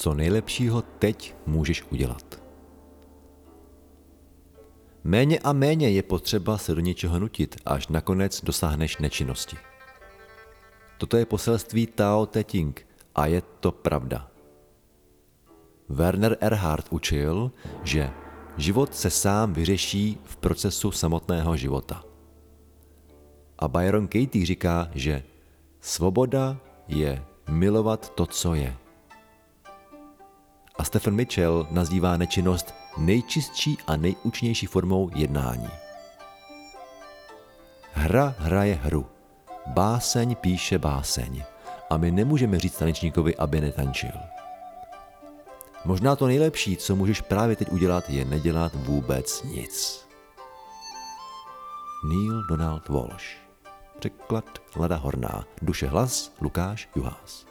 co nejlepšího teď můžeš udělat. Méně a méně je potřeba se do něčeho nutit, až nakonec dosáhneš nečinnosti. Toto je poselství Tao Te Ching a je to pravda. Werner Erhard učil, že život se sám vyřeší v procesu samotného života. A Byron Katie říká, že svoboda je milovat to, co je. A Stephen Mitchell nazývá nečinnost nejčistší a nejúčnější formou jednání. Hra hraje hru. Báseň píše báseň. A my nemůžeme říct tanečníkovi, aby netančil. Možná to nejlepší, co můžeš právě teď udělat, je nedělat vůbec nic. Neil Donald Walsh Překlad Lada Horná. Duše hlas Lukáš Juhás.